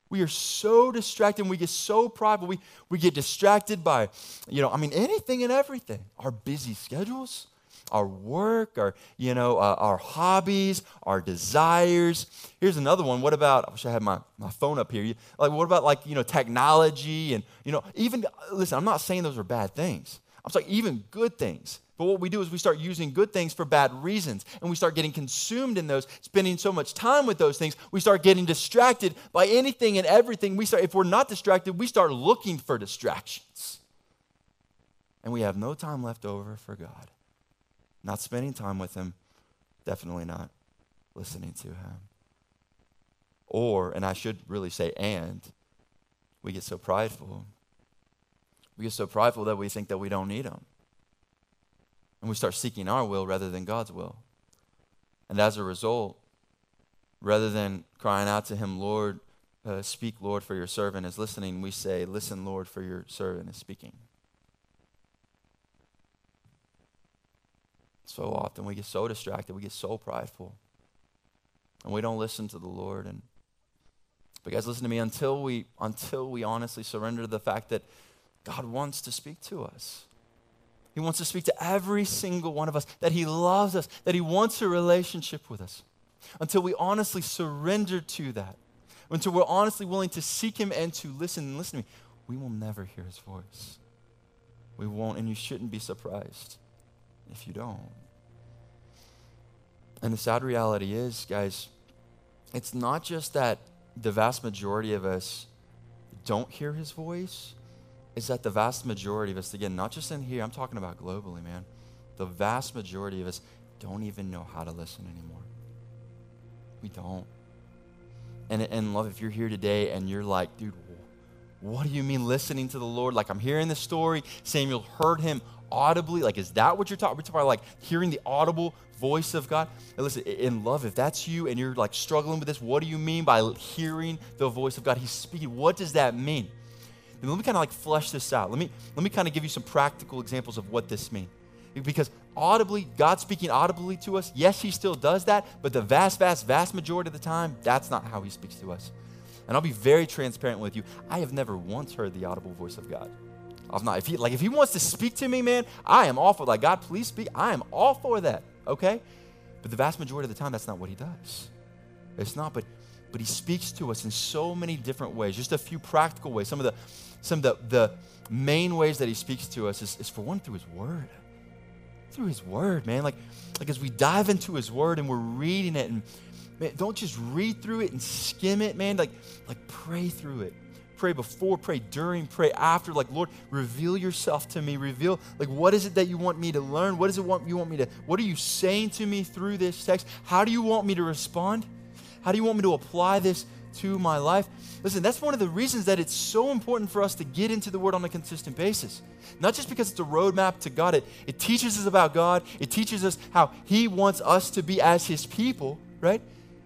We are so distracted and we get so prideful. We, we get distracted by, you know, I mean, anything and everything. Our busy schedules, our work, our, you know, uh, our hobbies, our desires. Here's another one. What about, I wish I had my, my phone up here. Like, what about like, you know, technology and, you know, even, listen, I'm not saying those are bad things. I'm saying even good things. But what we do is we start using good things for bad reasons, and we start getting consumed in those, spending so much time with those things. We start getting distracted by anything and everything. We start, if we're not distracted, we start looking for distractions. And we have no time left over for God. Not spending time with Him, definitely not listening to Him. Or, and I should really say, and, we get so prideful. We get so prideful that we think that we don't need Him. And we start seeking our will rather than God's will. And as a result, rather than crying out to Him, Lord, uh, speak, Lord, for your servant is listening, we say, Listen, Lord, for your servant is speaking. So often we get so distracted, we get so prideful, and we don't listen to the Lord. And but guys, listen to me. Until we until we honestly surrender to the fact that God wants to speak to us. He wants to speak to every single one of us, that He loves us, that He wants a relationship with us. Until we honestly surrender to that, until we're honestly willing to seek Him and to listen and listen to me, we will never hear His voice. We won't, and you shouldn't be surprised if you don't. And the sad reality is, guys, it's not just that the vast majority of us don't hear his voice, it's that the vast majority of us, again, not just in here, I'm talking about globally, man, the vast majority of us don't even know how to listen anymore. We don't. And, and love, if you're here today and you're like, dude, what do you mean listening to the Lord? Like, I'm hearing the story. Samuel heard him audibly? Like, is that what you're talking? About like hearing the audible voice of God. And listen, in love, if that's you and you're like struggling with this, what do you mean by hearing the voice of God? He's speaking. What does that mean? Let me kind of like flesh this out. Let me let me kind of give you some practical examples of what this means. Because audibly, God speaking audibly to us, yes, He still does that, but the vast, vast, vast majority of the time, that's not how He speaks to us. And I'll be very transparent with you. I have never once heard the audible voice of God. I'm not. If he like if he wants to speak to me, man, I am all for like God, please speak. I am all for that. Okay? But the vast majority of the time, that's not what he does. It's not, but but he speaks to us in so many different ways. Just a few practical ways. Some of the some of the, the main ways that he speaks to us is, is for one through his word. Through his word, man. Like, like as we dive into his word and we're reading it and man, don't just read through it and skim it, man. Like, like pray through it pray before, pray during, pray after. Like, Lord, reveal yourself to me. Reveal, like, what is it that you want me to learn? What is it want you want me to, what are you saying to me through this text? How do you want me to respond? How do you want me to apply this to my life? Listen, that's one of the reasons that it's so important for us to get into the Word on a consistent basis. Not just because it's a roadmap to God, it, it teaches us about God, it teaches us how He wants us to be as His people, right?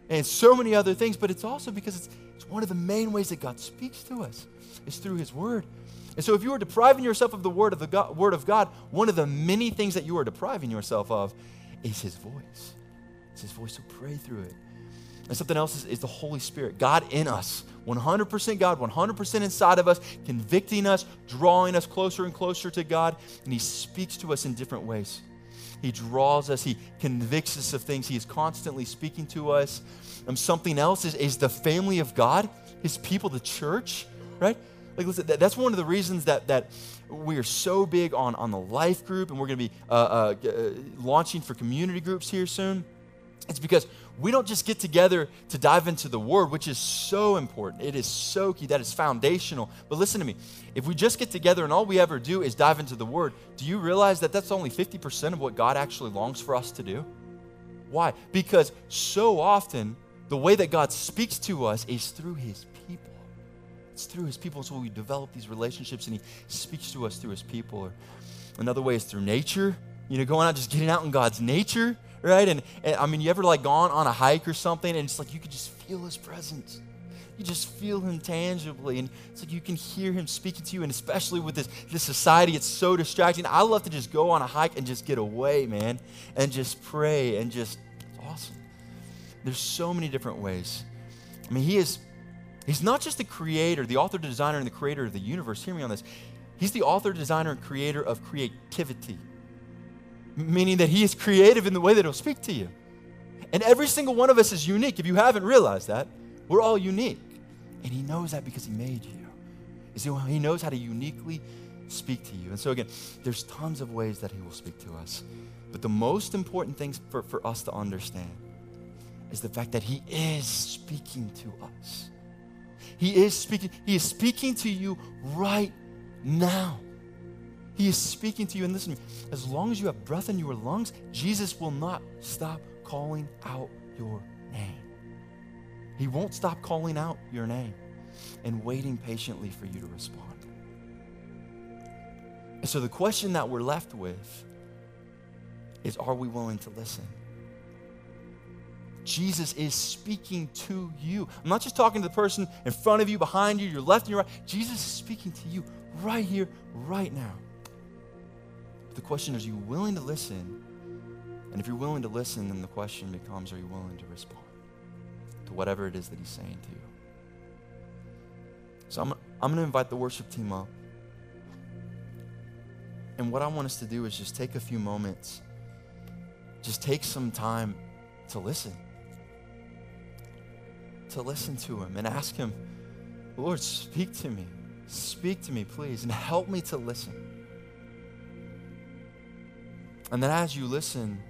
And so many other things, but it's also because it's one of the main ways that God speaks to us is through His Word. And so, if you are depriving yourself of the Word of the God, Word of God, one of the many things that you are depriving yourself of is His voice. It's His voice. So pray through it. And something else is, is the Holy Spirit, God in us, 100% God, 100% inside of us, convicting us, drawing us closer and closer to God. And He speaks to us in different ways. He draws us, He convicts us of things. He is constantly speaking to us. Um, something else is, is the family of God, His people, the church, right? Like, listen, that, that's one of the reasons that, that we are so big on, on the life group, and we're going to be uh, uh, uh, launching for community groups here soon. It's because we don't just get together to dive into the Word, which is so important. It is so key. That is foundational. But listen to me. If we just get together and all we ever do is dive into the Word, do you realize that that's only 50% of what God actually longs for us to do? Why? Because so often, the way that God speaks to us is through His people. It's through His people. So we develop these relationships and He speaks to us through His people. Or another way is through nature. You know, going out, just getting out in God's nature right? And, and, I mean, you ever like gone on a hike or something and it's like you could just feel his presence. You just feel him tangibly, and it's like you can hear him speaking to you. And especially with this, this society, it's so distracting. I love to just go on a hike and just get away, man, and just pray and just, awesome. There's so many different ways. I mean, he is, he's not just the creator, the author, designer, and the creator of the universe. Hear me on this. He's the author, designer, and creator of creativity meaning that He is creative in the way that He'll speak to you. And every single one of us is unique. If you haven't realized that, we're all unique. And He knows that because He made you. He knows how to uniquely speak to you. And so, again, there's tons of ways that He will speak to us. But the most important thing for, for us to understand is the fact that He is speaking to us. He is speaking, He is speaking to you right now. He is speaking to you. And listen as long as you have breath in your lungs, Jesus will not stop calling out your name. He won't stop calling out your name and waiting patiently for you to respond. And so the question that we're left with is are we willing to listen? Jesus is speaking to you. I'm not just talking to the person in front of you, behind you, your left and your right. Jesus is speaking to you right here, right now. The question is, are you willing to listen? And if you're willing to listen, then the question becomes, are you willing to respond to whatever it is that he's saying to you? So I'm, I'm going to invite the worship team up. And what I want us to do is just take a few moments, just take some time to listen. To listen to him and ask him, Lord, speak to me. Speak to me, please, and help me to listen. And then as you listen,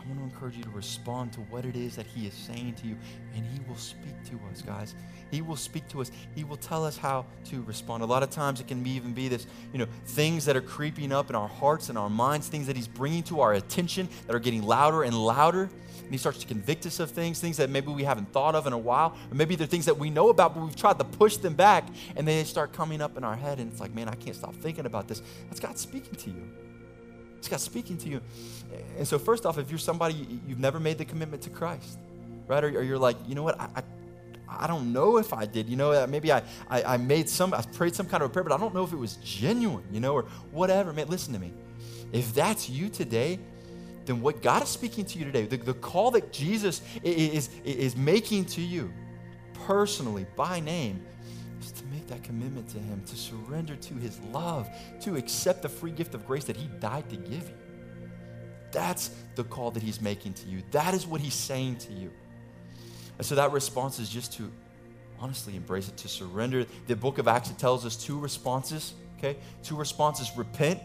I want to encourage you to respond to what it is that He is saying to you. And He will speak to us, guys. He will speak to us. He will tell us how to respond. A lot of times it can even be this, you know, things that are creeping up in our hearts and our minds, things that He's bringing to our attention that are getting louder and louder. And He starts to convict us of things, things that maybe we haven't thought of in a while. Or maybe they're things that we know about, but we've tried to push them back. And they start coming up in our head. And it's like, man, I can't stop thinking about this. That's God speaking to you. It's God speaking to you. And so, first off, if you're somebody, you've never made the commitment to Christ, right? Or, you're like, you know what, I, I, I, don't know if I did. You know, uh, maybe I, I, I made some, I prayed some kind of a prayer, but I don't know if it was genuine, you know, or whatever. Man, listen to me. If that's you today, then what God is speaking to you today, the, the call that Jesus is, is making to you personally by name, that commitment to Him, to surrender to His love, to accept the free gift of grace that He died to give you. That's the call that He's making to you. That is what He's saying to you. And so that response is just to honestly embrace it, to surrender. The book of Acts, it tells us two responses, okay? Two responses repent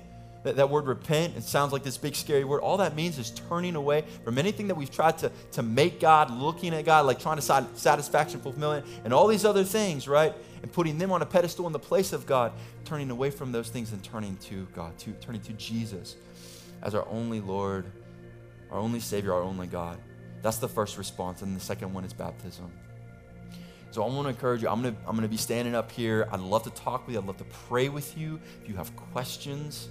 that, that word repent, it sounds like this big scary word. All that means is turning away from anything that we've tried to, to make God, looking at God, like trying to sat, satisfaction, fulfillment, and all these other things, right? And putting them on a pedestal in the place of God, turning away from those things and turning to God, to, turning to Jesus as our only Lord, our only Savior, our only God. That's the first response. And the second one is baptism. So I want to encourage you. I'm going to, I'm going to be standing up here. I'd love to talk with you. I'd love to pray with you. If you have questions,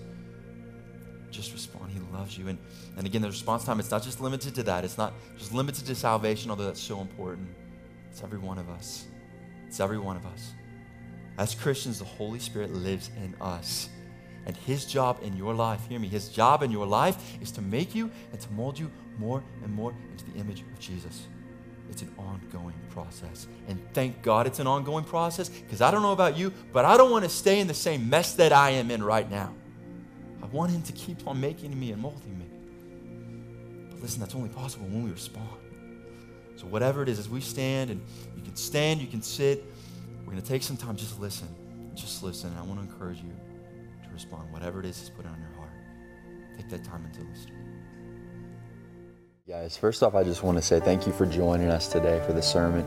just respond. He loves you. And, and again, the response time, it's not just limited to that. It's not just limited to salvation, although that's so important. It's every one of us. It's every one of us. As Christians, the Holy Spirit lives in us. And his job in your life, hear me, his job in your life is to make you and to mold you more and more into the image of Jesus. it's an ongoing process. And thank God it's an ongoing process because I don't know about you, but I don't want to stay in the same mess that I am in right now. I want Him to keep on making me and molding me. But listen, that's only possible when we respond. So, whatever it is, as we stand, and you can stand, you can sit, we're going to take some time, just listen. Just listen. And I want to encourage you to respond. Whatever it is He's put on your heart, take that time and to listen. Guys, first off, I just want to say thank you for joining us today for the sermon.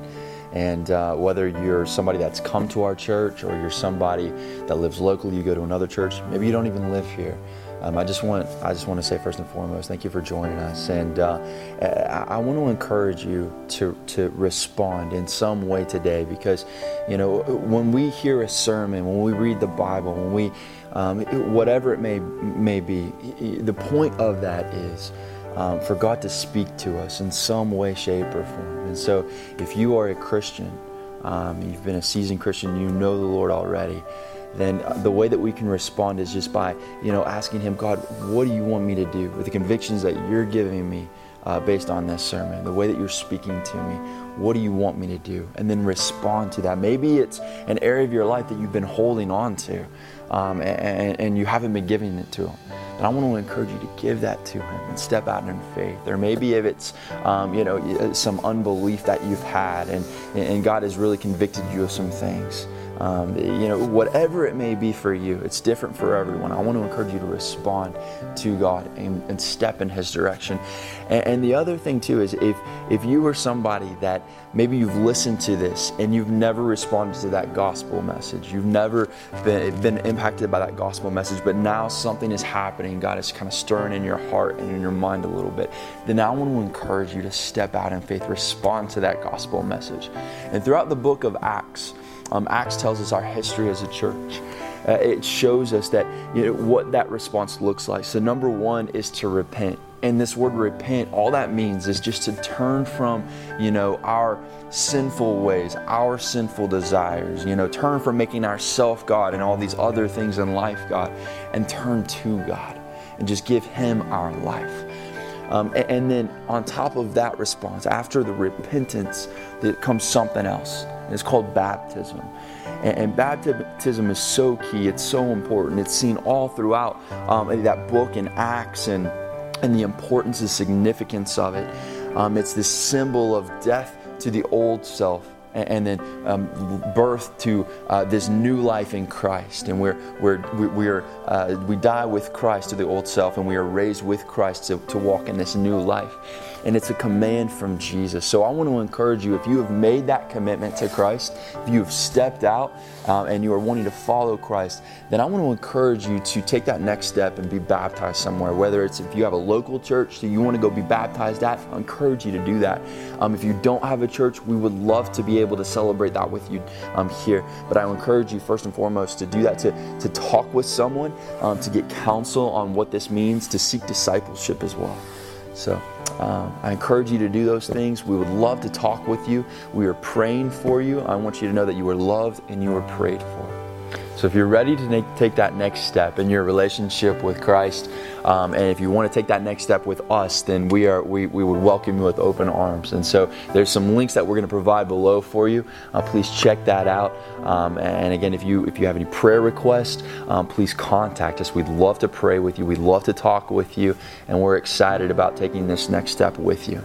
And uh, whether you're somebody that's come to our church or you're somebody that lives locally, you go to another church, maybe you don't even live here. Um, I just want I just want to say first and foremost, thank you for joining us, and uh, I, I want to encourage you to to respond in some way today because, you know, when we hear a sermon, when we read the Bible, when we um, whatever it may may be, the point of that is um, for God to speak to us in some way, shape, or form. And so, if you are a Christian, um, you've been a seasoned Christian, you know the Lord already, then the way that we can respond is just by, you know, asking Him, God, what do you want me to do with the convictions that you're giving me uh, based on this sermon, the way that you're speaking to me? What do you want me to do? And then respond to that. Maybe it's an area of your life that you've been holding on to um, and, and, you haven't been giving it to Him. And I want to encourage you to give that to Him and step out in faith. Or maybe if it's, um, you know, some unbelief that you've had and, and God has really convicted you of some things. Um, you know, whatever it may be for you, it's different for everyone. I want to encourage you to respond to God and, and step in His direction. And, and, the other thing too is if if you are somebody that maybe you've listened to this and you've never responded to that gospel message, you've never been, been impacted by that gospel message, but now something is happening, God is kind of stirring in your heart and in your mind a little bit, then I want to encourage you to step out in faith, respond to that gospel message. And throughout the book of Acts, um, Acts tells us our history as a church. Uh, it shows us that you know, what that response looks like. So, number one is to repent. And this word repent, all that means is just to turn from, you know, our sinful ways, our sinful desires, you know, turn from making ourself God and all these other things in life God, and turn to God and just give Him our life. Um, and, and then on top of that response, after the repentance, there comes something else. And It's called baptism. And, and, baptism is so key, it's so important. It's seen all throughout um, that book in Acts and, and the importance and significance of it. Um, it's this symbol of death to the old self and, then um, birth to uh, this new life in Christ. And we're, we're, we're, uh, we die with Christ to the old self, and we are raised with Christ to, to walk in this new life. And it's a command from Jesus. So I want to encourage you if you have made that commitment to Christ, if you have stepped out um, and you are wanting to follow Christ, then I want to encourage you to take that next step and be baptized somewhere. Whether it's if you have a local church that you want to go be baptized at, I encourage you to do that. Um, if you don't have a church, we would love to be able to celebrate that with you um, here. But I encourage you first and foremost to do that, to, to talk with someone, um, to get counsel on what this means, to seek discipleship as well. So um, I encourage you to do those things. We would love to talk with you. We are praying for you. I want you to know that you are loved and you are prayed for. So if you're ready to make, take that next step in your relationship with Christ, um, and if you want to take that next step with us, then we are we, we would welcome you with open arms. And so there's some links that we're going to provide below for you. Uh, please check that out. Um, and again, if you if you have any prayer requests, um, please contact us. We'd love to pray with you. We'd love to talk with you, and we're excited about taking this next step with you.